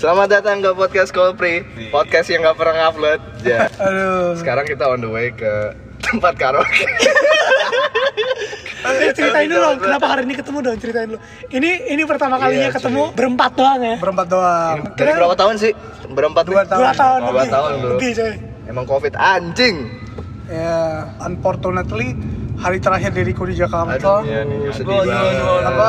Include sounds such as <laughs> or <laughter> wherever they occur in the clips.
Selamat datang ke podcast Kolpri, podcast yang gak pernah upload. Ya. <laughs> Aduh. Sekarang kita on the way ke tempat karaoke. Eh, ceritain dulu dong, kenapa hari ini ketemu dong, ceritain dulu. Ini ini pertama kalinya Iya, ketemu cuy. berempat doang ya. berempat doang Dari berapa tahun sih? Berempat Dua tahun. Dua tahun Dua lebih. tahun, bro. Lebih coy. Emang covid anjing. ya unfortunately hari terakhir diriku di Jakarta Aduh, Iya nih. sedih Aduh, aduh, banget. aduh, aduh. apa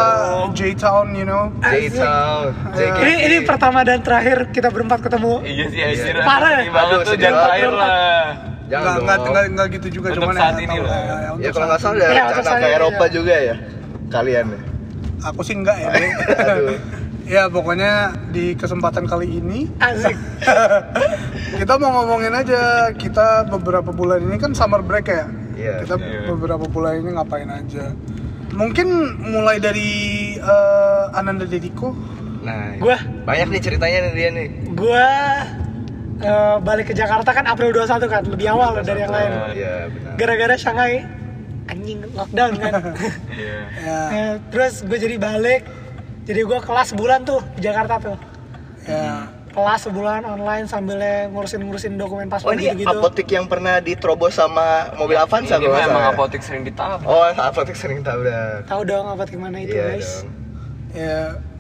J Town you know J-Town, JKT. Ini ini pertama dan terakhir kita berempat ketemu. Iya sih anjir. Parah ya? Sedih banget Aduh, tuh jangan air lah. Jangan nggak dong. nggak nggak nggak gitu juga Untuk cuman saat ya, ini lah. ya, Ya untuk kalau nggak salah ada Iya, untuk rencana ke iya. Eropa juga ya kalian ya. aku sih enggak ya. Aduh. <laughs> ya pokoknya di kesempatan kali ini Asik. <laughs> kita mau ngomongin aja kita beberapa bulan ini kan summer break ya Iya. kita Iya. beberapa bulan ini ngapain aja mungkin mulai dari eh, Ananda Dediko Nah, Gua? banyak nih ceritanya nih dia nih. Gua eh, balik ke Jakarta kan April 21 kan, lebih awal dari yang lain. Iya, benar. Gara-gara Shanghai anjing lockdown kan. <laughs> Iya. ya Eh, terus gue jadi balik. Jadi gue kelas sebulan tuh di Jakarta tuh. ya Kelas sebulan online sambil ngurusin-ngurusin dokumen Oh paspor ini gitu-gitu. apotik yang pernah diterobos sama mobil Avanza Ini kalau mah nggak emang salah ya? apotek sering ditabrak. Oh apotik sering tabrak. Tahu dong apotik mana itu Iya guys. dong. ya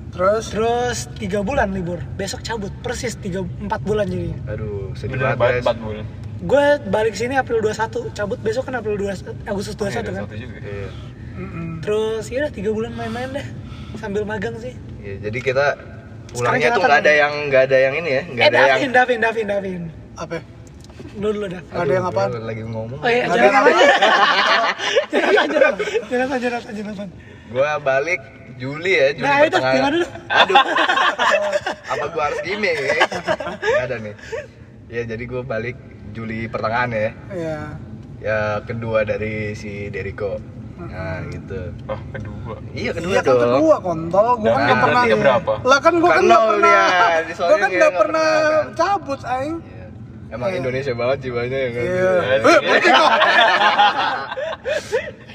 terus Terus tiga bulan libur, besok cabut persis tiga empat bulan jadi. Aduh sedih Bener banget empat bulan. Gue balik sini April 21, cabut besok kan April 2 Agustus 21 Iya, ada kan. juga. Iya. mm-mm. Terus ya udah tiga bulan main-main deh sambil magang sih. Iya, jadi kita pulangnya tuh nggak ada yang nggak ada yang ini ya, nggak eh ada yang. Davin, Davin, Davin, Davin. apa ya? Lu dulu dah. Nggak ada yang gua Lagi ngomong. Oh iya, Nggak ada jangan yang aja. Jangan jangan jangan jangan jangan. Gua balik Juli ya, Juli Nah, itu pertengahan. gimana lu? Aduh. <laughs> Apa gua harus ya? Nggak ada nih. Ya jadi gua balik Juli pertengahan ya. ya Ya kedua dari si Deriko. Nah gitu. Oh, kedua. Iya kedua Iya kan dong. kedua kontol, gua kan Nah, nggak pernah. berarti keberapa? Lah kan gua kan Kan nggak nol pernah. dia, di Gua kan dia nggak nggak pernah pernah, kan? cabut, aing. Iya. Emang Iya. Indonesia banget jiwanya ya kan? Iya. Iya. Eh.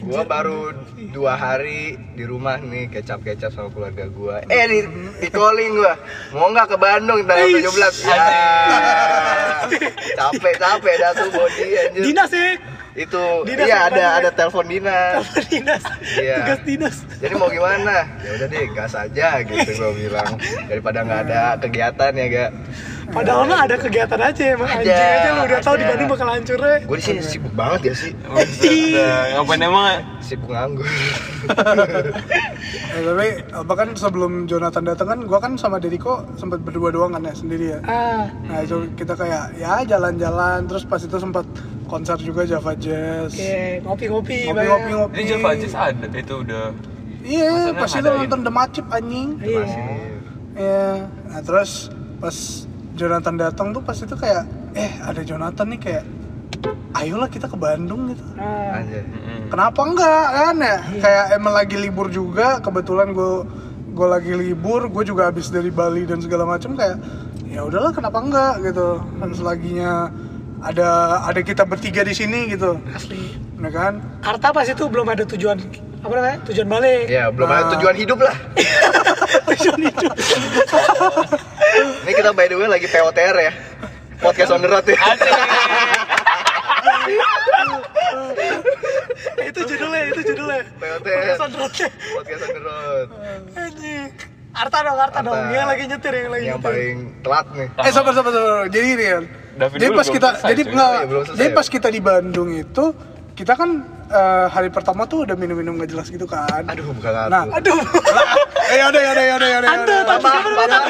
<laughs> Gua baru dua hari di rumah nih kecap-kecap sama keluarga gua. Eh di, di calling gua. Mau nggak ke Bandung tanggal 17? Ya. Capek-capek dah tuh body anjir. Dinas sih. Itu Dinas iya ada ada telepon dinas. Telepon dinas. Iya. Tugas dinas. Jadi mau gimana? Ya udah deh, gas aja gitu gua bilang. Daripada nggak ada kegiatan ya, gak. Padahal mah ada kegiatan aja emang Ada, anjing aja lu udah tahu di. Bandung bakal hancur ya. Gue di sini sibuk banget ya sih. Udah, ngapain emang? Sibuk nganggur. <laughs> Eh, tapi bahkan sebelum Jonathan datang kan gua kan sama Dediko sempat berdua doang kan ya sendiri ya. Ah, Nah itu kita kayak ya jalan-jalan terus pas itu sempat konser juga Java Jazz. oke, ngopi-ngopi. Ngopi-ngopi banyak. ngopi. Ini Java Jazz ada itu udah. Iya, Maksudnya pas itu nonton The Macip anjing. Iya. Iya. Nah terus pas Jonathan datang tuh pas itu kayak eh ada Jonathan nih kayak ayolah kita ke Bandung gitu. Ah. Kenapa enggak kan ya? Kayak emang lagi libur juga, kebetulan gue gue lagi libur, gue juga habis dari Bali dan segala macam kayak ya udahlah kenapa enggak gitu. Kan selaginya ada ada kita bertiga di sini gitu. asli. Ya kan? Arta pas itu belum ada tujuan apa namanya? Tujuan balik. Ya, belum ada Nah. tujuan hidup lah. <laughs> tujuan hidup. <laughs> Ini kita by the way lagi POTR ya. Podcast on the road ya. <laughs> Itu judulnya, itu judulnya. POTR. Podcast on the road. Podcast on the road. Anjing. Arta dong, Arta, dong. Arta. Yang lagi nyetir, yang lagi Yang nyetir. paling telat nih. Eh sabar sabar sabar. Jadi ini kan. David Jadi dulu, pas kita jadi cuy. enggak, Oh, iya, jadi ya? pas kita di Bandung itu kita kan eh, hari pertama tuh udah minum-minum gak jelas gitu kan. Aduh, bukan aku. Nah, Aduh. <laughs> eh yaudah yaudah yaudah yaudah. Anda, yaudah. tapi siapa namanya?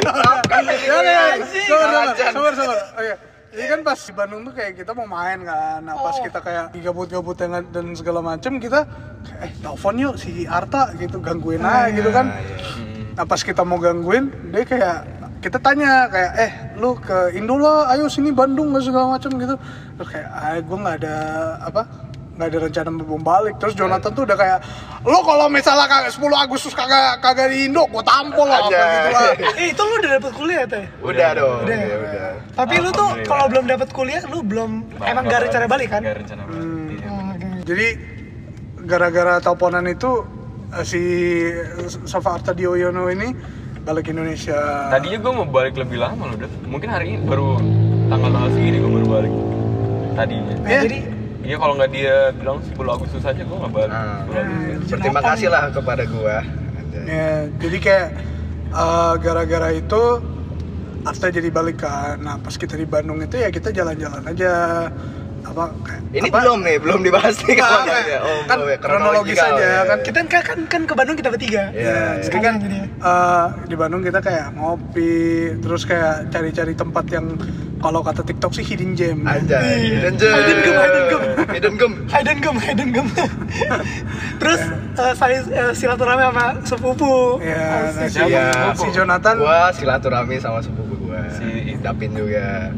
Maafkan diri Ya, gue, ya, ya. sabar, sabar, sabar. Oke. Jadi kan pas di Bandung tuh kayak kita mau main kan. Nah, pas Oh. kita kayak gabut-gabut dengan- dan segala macem kita kayak, eh telepon yuk si Arta gitu gangguin aja gitu kan. Iya. Nah, pas kita mau gangguin, dia kayak kita tanya kayak eh lu ke Indo lah, ayo sini Bandung nggak segala macem gitu. Terus kayak ah gue nggak ada apa nggak ada rencana mau balik terus Jonathan tuh udah kayak lo kalau misalnya kagak 10 Agustus kagak kagak di Indo gue tampol lah apa Anjay. gitu lah Eh, itu lu udah dapet kuliah, Teh? Udah dong. Udah. ya udah. Tapi lu tuh kalau belum dapet kuliah, lu belum emang gak rencana balik kan? Gak rencana balik. Iya. Oh. Jadi gara-gara teleponan itu eh, si Safa Arta Dioyono ini balik Indonesia Tadinya gue mau balik lebih lama loh, Dev. Mungkin hari ini baru tanggal-tanggal segini gue baru balik. Tadinya. Nah, Iya. jadi Iya kalau nggak dia bilang 10 Agustus aja gue nggak balik. Ah. 10 Agustus. Berterima kasih lah kepada gua. Anjay. Ya, jadi kayak eh, gara-gara itu Arta jadi balik kan. Nah, pas kita di Bandung itu ya kita jalan-jalan aja. Apa kayak Ini apa? belum nih, belum dibahas nih kayak- ya. Oh, kan belum ya. kronologis Kronologikal, aja, ya. kan kita kan kan, kan ke Bandung kita bertiga. Jadi Sekalian kan jadinya. eh, di Bandung kita kayak ngopi, terus kayak cari-cari tempat yang kalau kata TikTok sih hidden gem. Aja. Iya. Hidden gem. Hidden gem, hidden gem. Hidden gem. Hidden gem, hidden <laughs> gem. Terus eh, saya eh, silaturahmi sama sepupu. Iya, nah, Asik. si, Iya. si Jonathan Gua silaturahmi sama sepupu gua. Si- Dapin juga.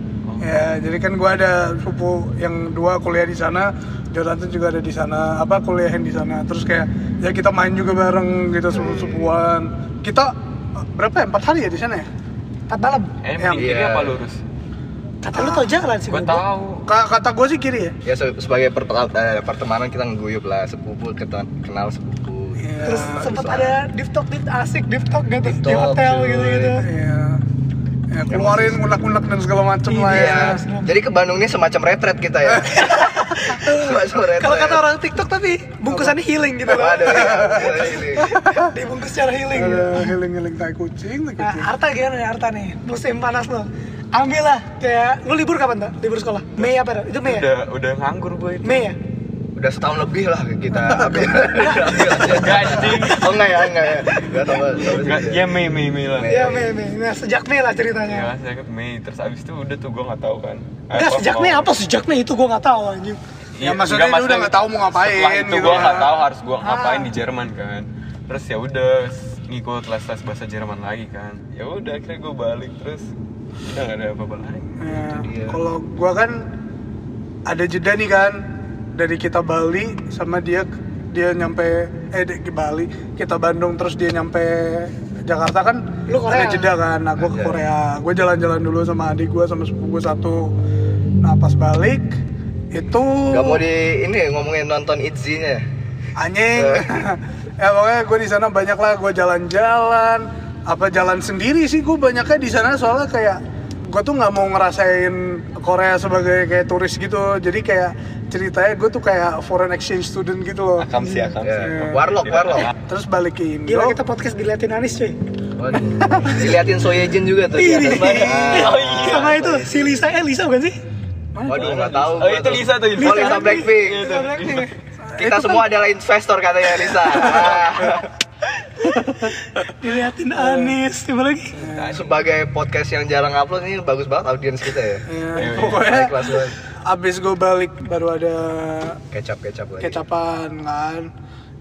Ya, jadi kan gua ada sepupu yang dua kuliah di sana, Jonathan juga ada di sana, apa kuliah yang di sana. Terus kayak ya kita main juga bareng gitu sepupu-sepupuan. Kita berapa ya? Empat hari ya di sana ya? Empat malam. Eh, Yang- kiri Iya. apa lurus? Kata lu tau jalan sih. Gue tahu. Ka- kata gue sih kiri ya. Ya se- sebagai per- eh, pertemanan kita ngeguyup lah sepupu kita kenal sepupu. Iya. Terus sempet ada deep talk, deep asik deep talk gitu di hotel cuy. gitu-gitu. Iya. Ya, keluarin unek-unek dan segala macem lah ya. Iya. Jadi ke Bandung ini semacam retret kita ya. <laughs> Kalau kata orang TikTok tapi bungkusannya healing gitu loh. Ada ya, ini. Dibungkus secara healing. gitu. Ada healing-healing tai kucing, tai Nah, kucing. Arta gimana nih Arta nih? Musim panas lo. Ambil lah kayak lu libur kapan tuh? Libur sekolah? Mei apa? Itu Mei ya? Udah udah nganggur gue itu. Mei ya? Udah setahun lebih lah kita <laughs> ambil. anjing. Oh enggak ya, enggak ya. Enggak sih. ya Mei Mei Mei lah. Mei. Iya Mei Mei. Nah sejak Mei lah Ya, ceritanya. saya ikut Mei terus abis itu udah tuh gue nggak tahu kan. Enggak sejak Mei apa sejak Mei itu gua nggak tahu anjing. Ya, maksudnya lu udah nggak tahu mau ngapain Setelah itu gitu gue nggak kan. tahu harus gue ngapain Ah. di Jerman kan. Terus ya udah ngikut les-les bahasa Jerman lagi kan. Ya udah akhirnya gue balik terus udah nggak ada apa-apa lagi. Ya, Iya. kalau gua kan ada jeda nih kan dari kita Bali sama dia dia nyampe eh di Bali kita Bandung terus dia nyampe Jakarta kan Lu Korea. ada jeda kan nah gue ke Ada. Korea gue jalan-jalan dulu sama adik gue sama sepupu gue satu nah pas balik itu Gak mau di ini ngomongin nonton Itzy-nya. anjing <laughs> ya pokoknya gue di sana banyak lah gue jalan-jalan apa jalan sendiri sih gue banyaknya di sana soalnya kayak gue tuh nggak mau ngerasain Korea sebagai kayak turis gitu jadi kayak ceritanya gue tuh kayak foreign exchange student gitu loh Akam sih akam Ya. sih. Warlock, warlock. terus balik ke Indo Gila kita podcast diliatin Anis cuy. Waduh. Diliatin Soyejin juga tuh di Ini. atas. Oh iya. Sama itu si Lisa eh Lisa bukan sih? Waduh, enggak tahu. Oh itu Lisa tuh. Oh, Lisa Blackpink. Lisa Blackpink. Kita semua adalah investor katanya Lisa. <laughs> <laughs> Diliatin Anis, coba lagi. Sebagai podcast yang jarang upload ini bagus banget audiens kita ya. Ya, Iya, pokoknya Naik kelas banget. abis gue balik baru ada Kecap-kecap lagi. kecapan kan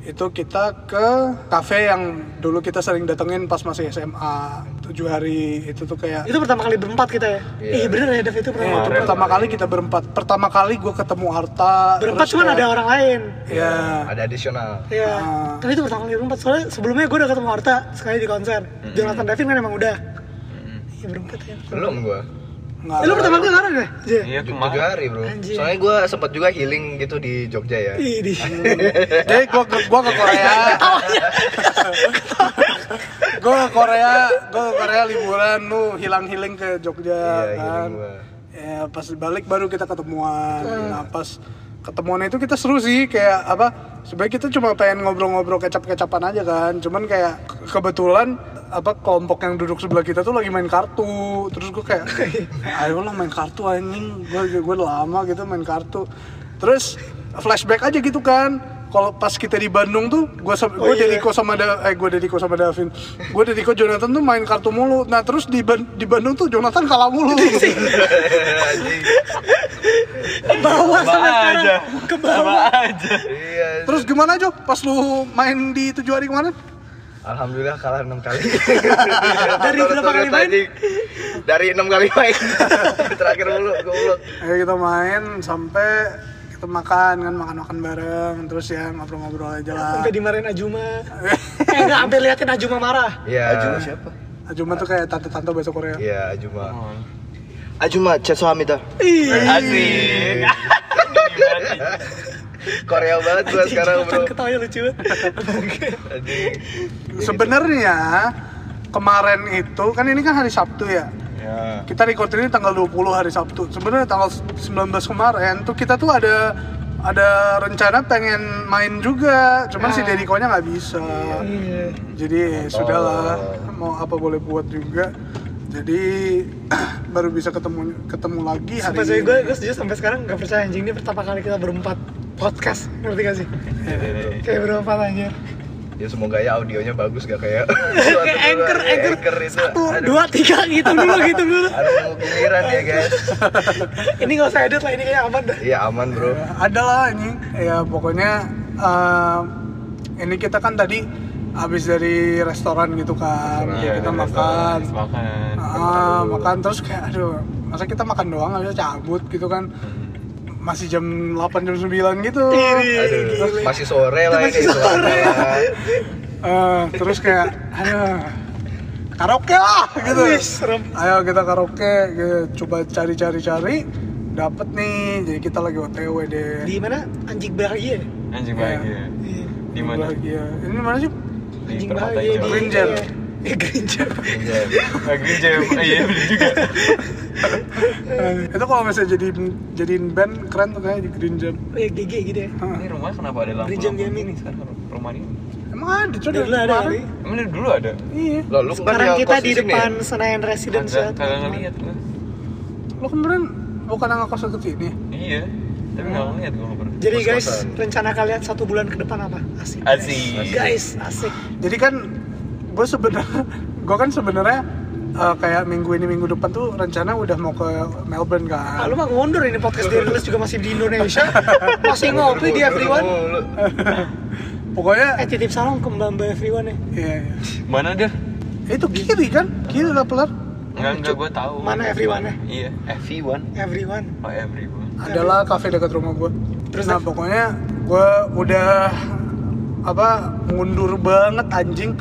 itu kita ke cafe yang dulu kita sering datengin pas masih SMA tujuh hari itu tuh kayak Itu pertama kali berempat kita ya. Iya. Iya bener ya Dev itu Eh, pertama. itu Kemarin. pertama kali kita berempat pertama kali gue ketemu Arta Berempat kayak- ada orang lain. ya Ada additional. Iya. Ah. Tapi itu pertama kali berempat soalnya sebelumnya gue udah ketemu Arta sekali di konser. Jonathan Devin kan emang udah. Iya berempat ya. Belum gua. Eh, lu pertama kali ke mana deh? Iya. Iya Tujuh kemarin. hari bro. Anjir. Soalnya gua sempat juga healing gitu di Jogja ya. Ih, di. <laughs> jadi gue ke gua ke Korea <laughs> gue ke Korea gue ke Korea liburan lu hilang healing ke Jogja Iya, kan ya pas balik baru kita ketemuan nah pas ketemuan itu kita seru sih kayak apa sebenarnya kita cuma pengen ngobrol-ngobrol kecap-kecapan aja kan cuman kayak ke- kebetulan apa kelompok yang duduk sebelah kita tuh lagi main kartu terus gue kayak <laughs> ayo lah main kartu anjing gue gue lama gitu main kartu terus flashback aja gitu kan kalau pas kita di Bandung tuh gue gue Oh, iya. Dediko sama da, eh gue Dediko sama Davin gue Dediko Jonathan tuh main kartu mulu nah terus di Ban- di Bandung tuh Jonathan kalah mulu. <laughs> Bawa Sama aja. Ke Sama bawah. aja. Iya. Terus gimana Jo? Pas lu main di tujuh hari kemarin? Alhamdulillah kalah enam kali. <laughs> Dari berapa kali main? Dari enam kali main. <laughs> Terakhir mulu, goblok. Ayo kita main sampai kita makan kan makan-makan bareng terus ya ngobrol-ngobrol aja lah. Sampai dimarahin Ajuma. <laughs> eh enggak sampai liatin Ajuma marah. Iya. Ajuma siapa? Ajuma tuh kayak tante-tante bahasa Korea. Iya, Ajuma. Oh. Ajuma. Ih. Asik. Korea banget gua sekarang, Bro. Ketawanya lucu. Sebenarnya kemarin itu kan ini kan hari Sabtu ya. Ya. Kita record ini tanggal 20 hari Sabtu. Sebenarnya tanggal 19 kemarin tuh kita tuh ada ada rencana pengen main juga, cuman si Dedikonya nggak bisa. Iya. Jadi ya sudahlah, mau apa boleh buat juga. Jadi <clears throat> baru bisa ketemu ketemu lagi hari Sampai saya ini. gue, gue sejujurnya sampai sekarang nggak percaya anjing ini pertama kali kita berempat podcast, ngerti gak sih? Kayak berempat anjir. Ya semoga ya audionya bagus gak kayak <laughs> anchor, anchor, anchor itu. satu, Aduh, dua, tiga gitu dulu, gitu dulu. Aduh mau giliran ya guys. <laughs> Ini gak usah edit lah, ini kayak aman dah. Iya aman bro. ada lah ini ya pokoknya eh, ini kita kan tadi habis dari restoran gitu kan Iya, kita ada makan restoran, makan. Ah, makan terus kayak aduh masa kita makan doang nggak bisa cabut gitu kan masih jam 8 jam 9 gitu Aduh masih sore lah ini sore. Eh, terus kayak aduh karaoke lah gitu serem. ayo kita karaoke gitu. coba cari-cari-cari dapet nih jadi kita lagi otw deh Di mana? Anjing bahagia. ya? Anjing Iya. bahagia. Iya. Di mana? bahagia ini mana sih Di Anjing bahagia hijau. Granger. Iya. Lagi jam. Iya juga. Itu kalau misalnya jadiin jadiin band keren tuh kayak di Green Jam Oh ya GG gitu ya. Ini rumah kenapa ada lampu? Bridge Gaming. ini sekarang rumah ini? emang ada coba dulu ada kali. Emang dari dulu ada? iya Loh, lu kan Sekarang yang kita kos di depan ya? Senayan Residence Kagak ya. ngeliat gua. lo kemarin bukan yang ngekos deket sini Iya. Tapi nggak ngeliat gua nggak pernah. Jadi guys, rencana kalian satu bulan ke depan apa? Asik. Asik. Guys, asik. jadi kan gue sebenarnya gue kan sebenarnya eh, kayak minggu ini minggu depan tuh rencana udah mau ke Melbourne Ah, kan lu mah ngundur ini podcast dirilis juga masih di Indonesia. <laughs> masih ngopi di everyone. Mulu. pokoknya Eh titip salam ke Mbak Mbak everyone ya. iya, iya. Mana dia? itu kiri kan kiri Rappler Enggak enggak gua tahu. Mana everyone ya? Iya. FV1 Everyone. Oh everyone. adalah kafe dekat rumah gue Terus, nah pokoknya gue udah apa mundur banget anjing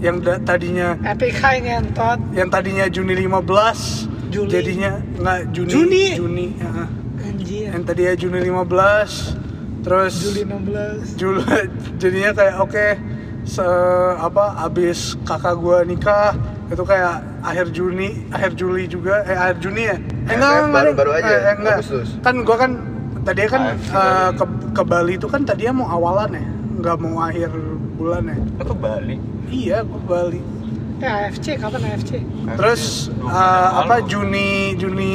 yang da- tadinya Epic High ngentot. yang tadinya Juni 15 Juli. jadinya nggak Juni Juni? Juni ya. Anjir. yang tadinya Juni 15 terus Juli 16. Juli jadinya kayak oke se apa abis kakak gua nikah itu kayak akhir Juni akhir Juli juga eh akhir Juni ya eh, Eh, baru- baru aja, eh, eh, enggak Agustus. kan gua kan tadinya kan eh, ke, ke Bali itu kan tadinya mau awalan ya nggak mau akhir bulan ya. Lo ke Bali? iya gua ke Bali. Eh AFC kapan AFC? Terus uh, apa. Juni Juni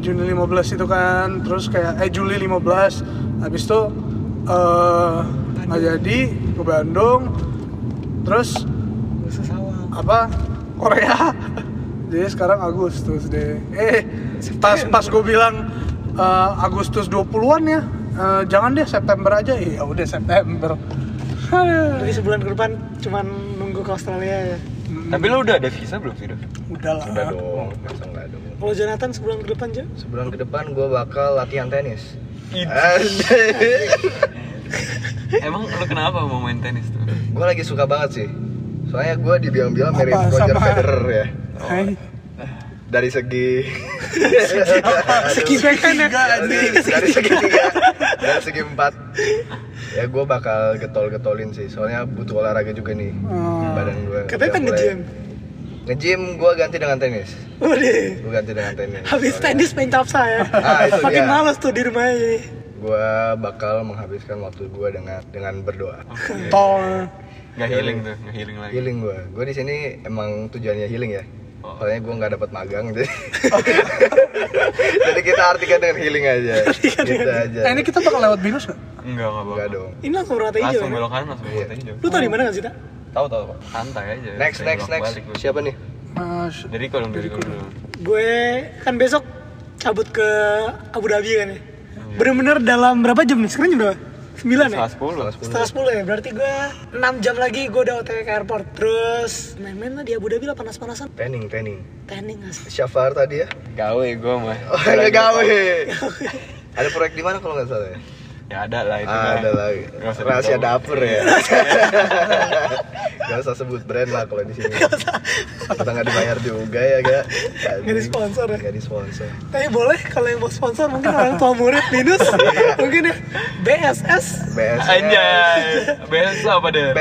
Juni 15 itu kan. Terus kayak eh Juli 15 habis itu eh nggak jadi ke Bandung. Terus apa? Korea. Jadi sekarang Agustus deh. Eh pas pas gue bilang eh, Agustus 20-an ya eh, jangan deh September aja. Iya udah September. <laughs> Jadi sebulan ke depan cuman nunggu ke Australia ya. Tapi lo udah ada visa belum sih? Dok? udah lah Udah dong, masa nggak dong Kalau Jonathan sebulan ke depan aja. Sebulan ke depan gue bakal latihan tenis. Emang lo kenapa mau main tenis tuh? Gue lagi suka banget sih Soalnya gue dibilang-bilang mirip Apa, Roger sama- Federer ya <laughs> Hai. Dari segi Segi backhand ya. Dari segi tiga Dari segi empat Ya gue bakal getol-getolin sih Soalnya butuh olahraga juga nih Hmm. Badan gue Katanya kan nge-gym. Nge-gym gue ganti dengan tenis Udah. Gue ganti dengan tenis Habis tenis main capsa ya. Ah, itu Makin dia. males tuh di rumah ini. Gue bakal menghabiskan waktu gue dengan dengan berdoa tol Gak healing tuh, gak healing lagi. Healing gue Gue di sini emang tujuannya healing ya. Soalnya gue nggak dapat magang jadi Jadi kita artikan dengan healing aja <laughs> Gitu aja eh ini kita bakal lewat binus nggak Enggak, enggak Enggak bakal. dong Ini langsung rata hijau. Langsung kan? belok kanan, langsung belok hijau. Lu tau di mana gak sih, Tak? Tahu tahu, Pak. Santai aja. Next, Saya next, next balik. Siapa nih? Mas, Dari kau dong, dari kau dulu. Gue kan besok cabut ke Abu Dhabi kan ya. Bener-bener dalam berapa jam nih? Sekarang jam berapa? 9 ya? Setengah sepuluh. Setengah 10 ya? Berarti gue 6 jam lagi gue udah otw ke airport Terus main-main lah di Abu Dhabi lah panas-panasan Training, training Tanning asli Syafar tadi ya? Gawe gue mah. Oh, <laughs> gawe Ada proyek di mana kalau nggak salah ya? Ya ada lah itu. Ah, ada. Nggak usah Rahasia dapur ya. <laughs> Gak usah sebut brand lah kalau di sini. Kita nggak dibayar juga ya, gak? Nggak disponsor ya? Nggak disponsor. Tapi boleh kalau yang mau sponsor mungkin orang tua murid minus <laughs> Mungkin ya BSS BS. Anjay. Biasa apa deh? B.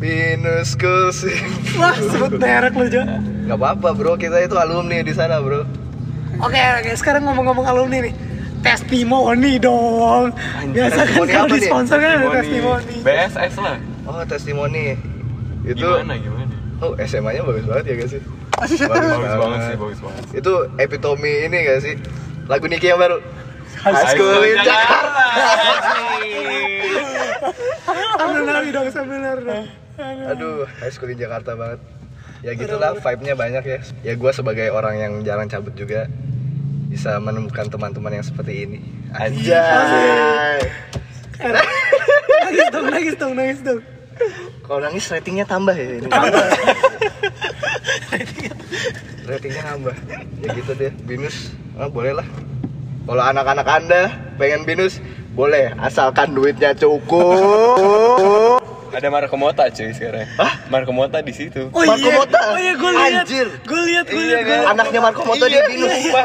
Binusku sih. Wah, sebut merek lu, Jo. Gak apa-apa bro, kita itu alumni di sana bro. Oke, oke, sekarang ngomong-ngomong alumni nih. Testimoni dong. Biasa kan kalau apa di nih? sponsor kan ada testimoni. BSS lah Oh testimoni. Itu gimana gimana Oh SMA-nya bagus banget ya gak sih? bagus banget sih bagus banget Itu epitome ini gak sih? Lagu Niki yang baru. High High School in Jakarta. Sambil nari dong, sambil nari dong. Aduh, High School in Jakarta banget. Ya gitulah vibe-nya banyak ya. Ya gue sebagai orang yang jarang cabut juga bisa menemukan teman-teman yang seperti ini. Anjay. Nangis dong, nangis dong, nangis dong. Kalau nangis ratingnya tambah ya ini. ratingnya nambah. Ya gitu deh. Binus, ah, boleh lah. Kalau anak-anak anda pengen binus, boleh asalkan duitnya cukup. Ada Marco Mota cuy sekarang Hah? Marco Mota di situ Oh Marco iya, Mota? oh iya gue lihat, Anjir. gue lihat, gue Iya lihat, kan? Anaknya Marco Moto di Iya, binus. iya, iya.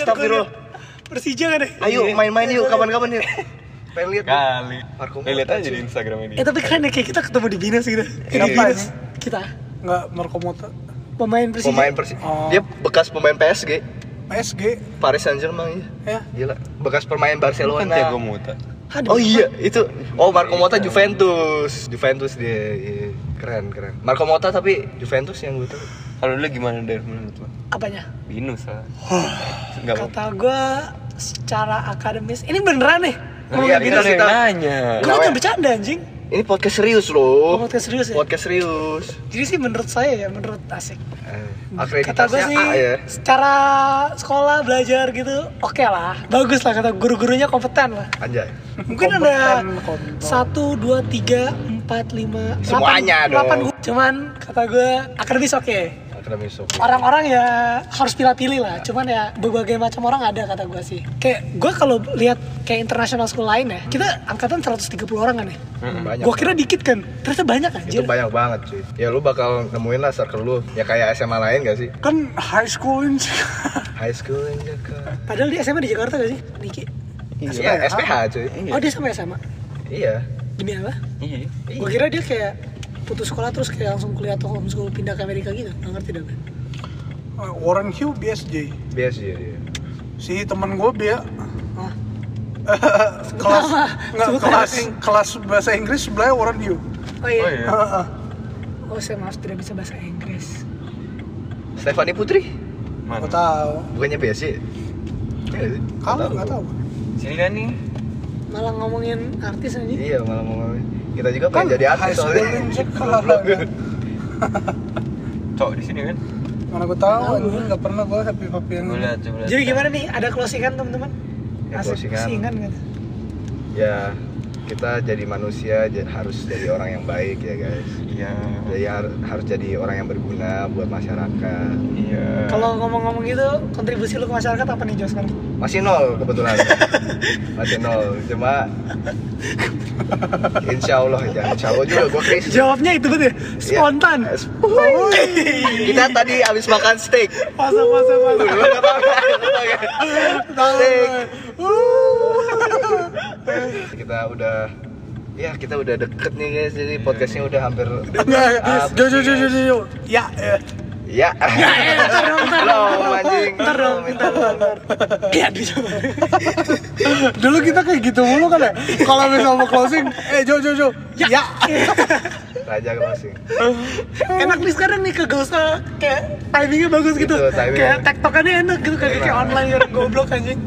Astagfirullah. lihat. Persija kan deh. Ayo main-main yuk, kapan-kapan yuk. <laughs> Pengen lihat. kali Marco Eh, lihat Mota, aja di Instagramnya dia Eh tapi keren ya kayak kita ketemu di Binus gitu. Di Binus. ini? Kita Nggak Marco Mota. pemain Persija. Pemain Persi. Oh. Dia bekas pemain PSG, PSG Paris Saint-Germain ya. ya. Gila, bekas pemain kan Barcelona. Thiago Mota Aduh. Oh iya, itu. Oh, Marco Mota Juventus. Juventus dia. Iya. Keren, keren. Marco Mota tapi Juventus yang gue tahu. kalau lu gimana dari menurut lu Apanya? binus lah mau Kata gue secara akademis ini beneran nih. Nah, iya, Binus. kita- kita- nanya Gue kan ya? bercanda anjing. Ini podcast serius Oh, loh. podcast serius ya? Podcast serius. Jadi sih menurut saya ya, menurut asik. Eh, Kata gue sih A ya. secara sekolah belajar gitu oke lah, bagus lah kata guru-gurunya kompeten lah. Anjay. Mungkin ada Kompeten, kompeten. satu, dua, tiga, empat, lima, Semuanya delapan, dong. delapan. Cuman kata gue akademis oke. Orang-orang ya harus pilih-pilih lah. Cuman ya berbagai macam orang ada kata gue sih. Kayak gue kalau lihat kayak international school lain ya, kita angkatan 130 orang kan ya. Banyak. Gue kira dikit kan, ternyata banyak anjir. itu banyak banget cuy. Ya lu bakal nemuin lah circle lu. Ya kayak SMA lain gak sih? Kan high school in High school in Jakarta. Padahal di SMA di Jakarta gak sih, Niki? Iya, SPH cuy. Oh dia sama SMA? Iya. Demi apa? iya Gue kira dia kayak putus sekolah terus kayak langsung kuliah atau homeschool pindah ke Amerika gitu. Gak ngerti dah gue. Warren Hugh BSJ. Biasa ya dia. Si temen gue dia Hah? <laughs> kelas nggak kelas kelas bahasa Inggris sebelahnya Warren Hugh. Oh iya. oh iya. Oh saya maaf tidak bisa bahasa Inggris. Stefani Putri? Mana tahu. Bukannya? Iya nggak sih? Kamu nggak tahu. sini kan nih Malah ngomongin artis aja. Iya malah ngomongin. Kita juga Kan pengen jadi high artis soalnya. Jakarta. cowok <laughs> di sini kan Mana gue tahu, anjir nggak pernah gue happy happy yang Jadi gimana nih? Ada closingan teman-teman? Ya, closingan. closingan gitu. Ya kita jadi manusia harus jadi orang yang baik ya guys. iya Jadi har- harus jadi orang yang berguna buat masyarakat. iya Kalau ngomong-ngomong gitu, kontribusi lu ke masyarakat apa nih Jos sekarang? Masih nol kebetulan. Masih nol. Cuma <laughs> Insya Allah ya. Insya Allah juga gue krisis. Jawabnya itu betul ya? Spontan. Iya. Woi. Kita tadi habis makan steak. Masa masa masa. steak. Kita udah Ya kita udah deket nih guys, jadi podcastnya udah hampir Enggak, Jo Jo Jo Jo Jo. Ya, ya. Ya dong, dong, Belum anjing dong. Iya dicoba. Dulu kita kayak gitu mulu kan ya. Kalau misal mau closing, eh Jo Jo Jo. Ya. <laughs> Raja closing <laughs> Enak nih sekarang nih kagak usah kayak timingnya bagus gitu. Gitu, timing. Kayak tektokannya enak gitu kayak kayak Enak. online orang goblok anjing.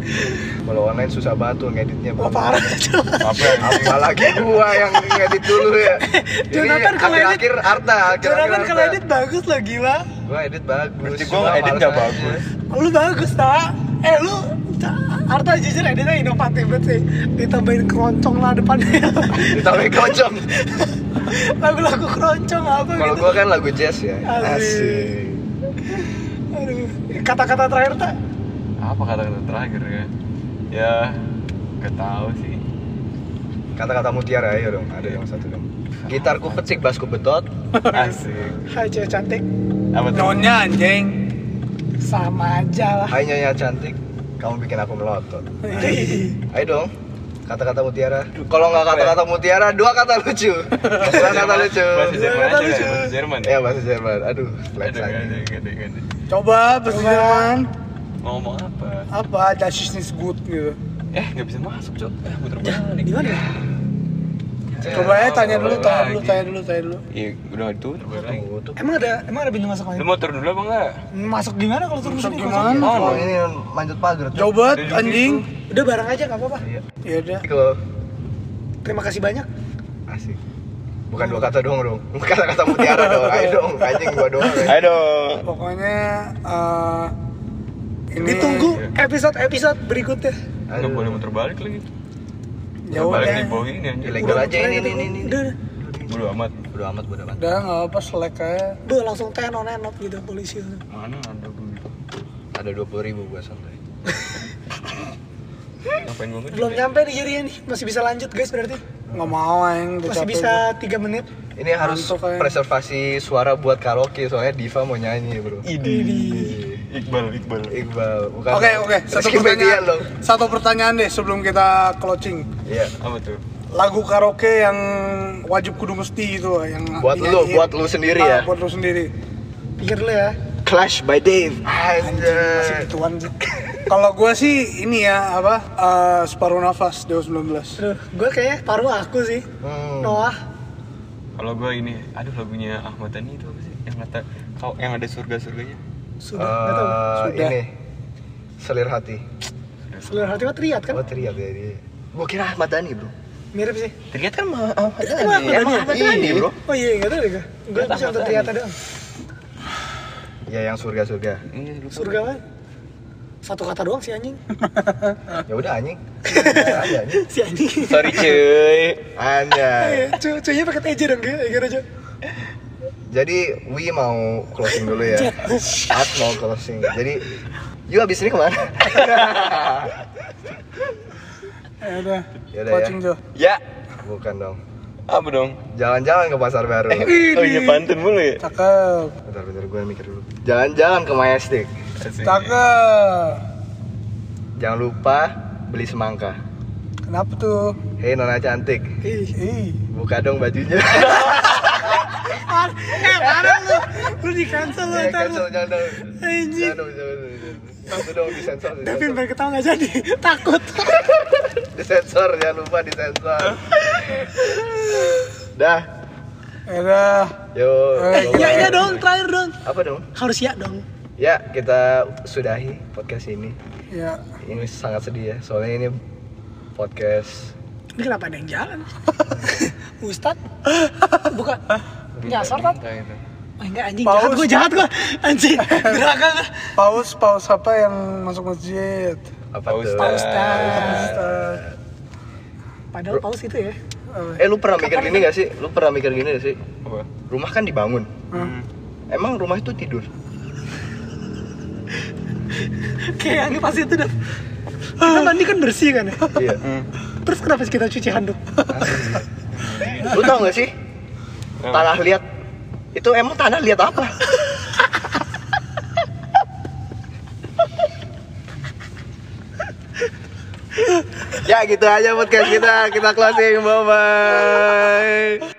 Kalau online susah banget tuh ngeditnya Bang. parah <laughs> coba. apa Apalagi gua yang ngedit dulu ya <laughs> Jonathan kalau edit- akhir-akhir Arta Jonathan kalau edit bagus lah gila. Gua edit bagus berarti cuma edit aja. bagus Lu bagus tak? Eh lu <laughs> Arta jujur editnya inovatif banget sih. Ditambahin keroncong lah depannya. <laughs> Ditambahin kocok <laughs> Lagu-lagu keroncong apa Kalau gitu gua kan lagu jazz ya. Asik. Aduh. Kata-kata terakhir tak? apa kata-kata terakhir ya? Ya gak tahu sih. Kata-kata mutiara ya dong, ada yang satu dong. Gitarku pecik, basku betot. Asik. Hai cewek cantik. Apa Nyonya anjing. Sama aja lah. Hai nyonya cantik, kamu bikin aku melotot <laughs> Ayo dong Kata-kata mutiara. Kalau nggak kata-kata mutiara, dua kata lucu. <laughs> Dua kata lucu. Bahasa Jerman Kata aja lucu. Bahasa Jerman. Ya bahasa Jerman. Aduh, lagi. Coba bahasa Jerman Mau ngomong apa? apa? Das ist nicht gut gitu. Eh, gak bisa masuk, Cok. Eh, muter Ya, balik. di mana ya? Coba ya tanya dulu, Lagi. tanya dulu, tanya dulu, tanya dulu. Iya, udah itu. Emang ada emang ada pintu masuk Lu lain? mau turun dulu apa enggak? Masuk gimana kalau turun Masuk sini? gimana? Oh, ini manjat pagar. Coba anjing. Udah bareng aja nggak apa-apa. Iya. Ya udah. Kalau Terima kasih banyak. asik. Bukan dua kata doang dong. <laughs> Kata-kata mutiara dong. Ayo dong, anjing gua doang. Ayo dong. Pokoknya eh ini Ditunggu episode-episode berikutnya. Enggak Aduh. boleh muter balik lagi. Ya balik udah. di bawah ini. Ilegal aja ini ini ini. Bodo amat. Udah amat, udah amat. Udah nggak apa selek aja. Udah langsung tenon enot gitu polisi. Mana ada gue. Ada dua puluh ribu gua santai. <laughs> Ngapain gue ngejar? Belum nyampe nih jadinya nih. Masih bisa lanjut guys berarti. Nggak mau yang Masih bisa 3 menit. Ini harus preservasi suara buat karaoke soalnya Diva mau nyanyi, Bro. Iqbal, Iqbal. Iqbal, bukan. Oke oke, satu Rizky Febian pertanyaan dong. Satu pertanyaan deh sebelum kita closing. Iya. Apa tuh? Lagu karaoke yang wajib kudu mesti itu yang Buat lu, buat lu sendiri Ah, ya. Buat lu sendiri. Pikir dulu ya. Clash by Dave. Masih gituan sih. Kalau gua sih ini ya apa eh, separuh nafas Dewa 19. Aduh, gue kayaknya paruh aku sih. Hmm. Noah. Kalau gue ini, aduh lagunya Ahmad Dhani itu apa sih? Yang kata kau yang ada surga-surganya. Sudah, tahu. Eh, Sudah. ini selir hati. Seluruh hati mah teriak kan? Oh teriak ya dia. Gua kira Ahmad Dhani bro. Mirip sih. Ternyata kan mah Ahmad mah Ahmad Dhani. Ahmad Dhani, Iya. bro. Oh iya, nggak tahu deh Ternyata bisa nonton Dhani. ternyata doang. Ya yang surga surga. Iya. Surga kan? Satu kata doang si anjing. <laughs> Ya udah anjing. <laughs> Si anjing. Sorry cuy. Anjay. Cu cuy pakai TJ dong gue, Ege aja. Jadi Wi mau closing dulu ya. At mau closing. Jadi Yu abis ini ke mana? <laughs> Ya udah. Ya udah ya. Closing Jo. Ya, Bukan dong. apa dong? Jalan-jalan ke pasar baru. Oh iya pantun mulu ya. Cakep. Bentar bentar gue mikir dulu. Jalan-jalan ke Majestic. Cakep. Jangan lupa beli semangka. Kenapa tuh? Hei nona cantik, Ih. Ih. buka dong bajunya. <laughs> Eh, parah lu. Lu di cancel lu Eh, ntar lu. Anjing. Dong. Itu disensor. Disensor. pengen ketawa nggak jadi. <laughs> Takut. Disensor, jangan lupa disensor. Dah, Ya udah. yo. Eh. Ya, ya dong, terakhir dong. Apa dong? Harus ya dong. Ya, kita sudahi podcast ini. Ya. Ini sangat sedih ya, soalnya ini podcast Ini kenapa ada yang jalan? <laughs> Ustad? <laughs> Bukan. Nyasar kan? Oh, enggak anjing, Paus. jahat gue, jahat gue. Anjing, <laughs> gerakan. Paus paus apa yang masuk masjid? apa? Ustaz. Ustaz. Padahal paus itu ya. Eh, lu pernah mikir gini gak sih? Lu pernah mikir gini gak sih? Apa? Rumah kan dibangun. hmm. Emang rumah itu tidur? Kayak aneh pasti itu dah. Kita mandi kan bersih kan ya? Iya. Terus kenapa kita cuci handuk? Lu tau gak sih? Tanah liat. Itu emang tanah liat apa? ya gitu aja podcast kita. Kita closing. Bye bye.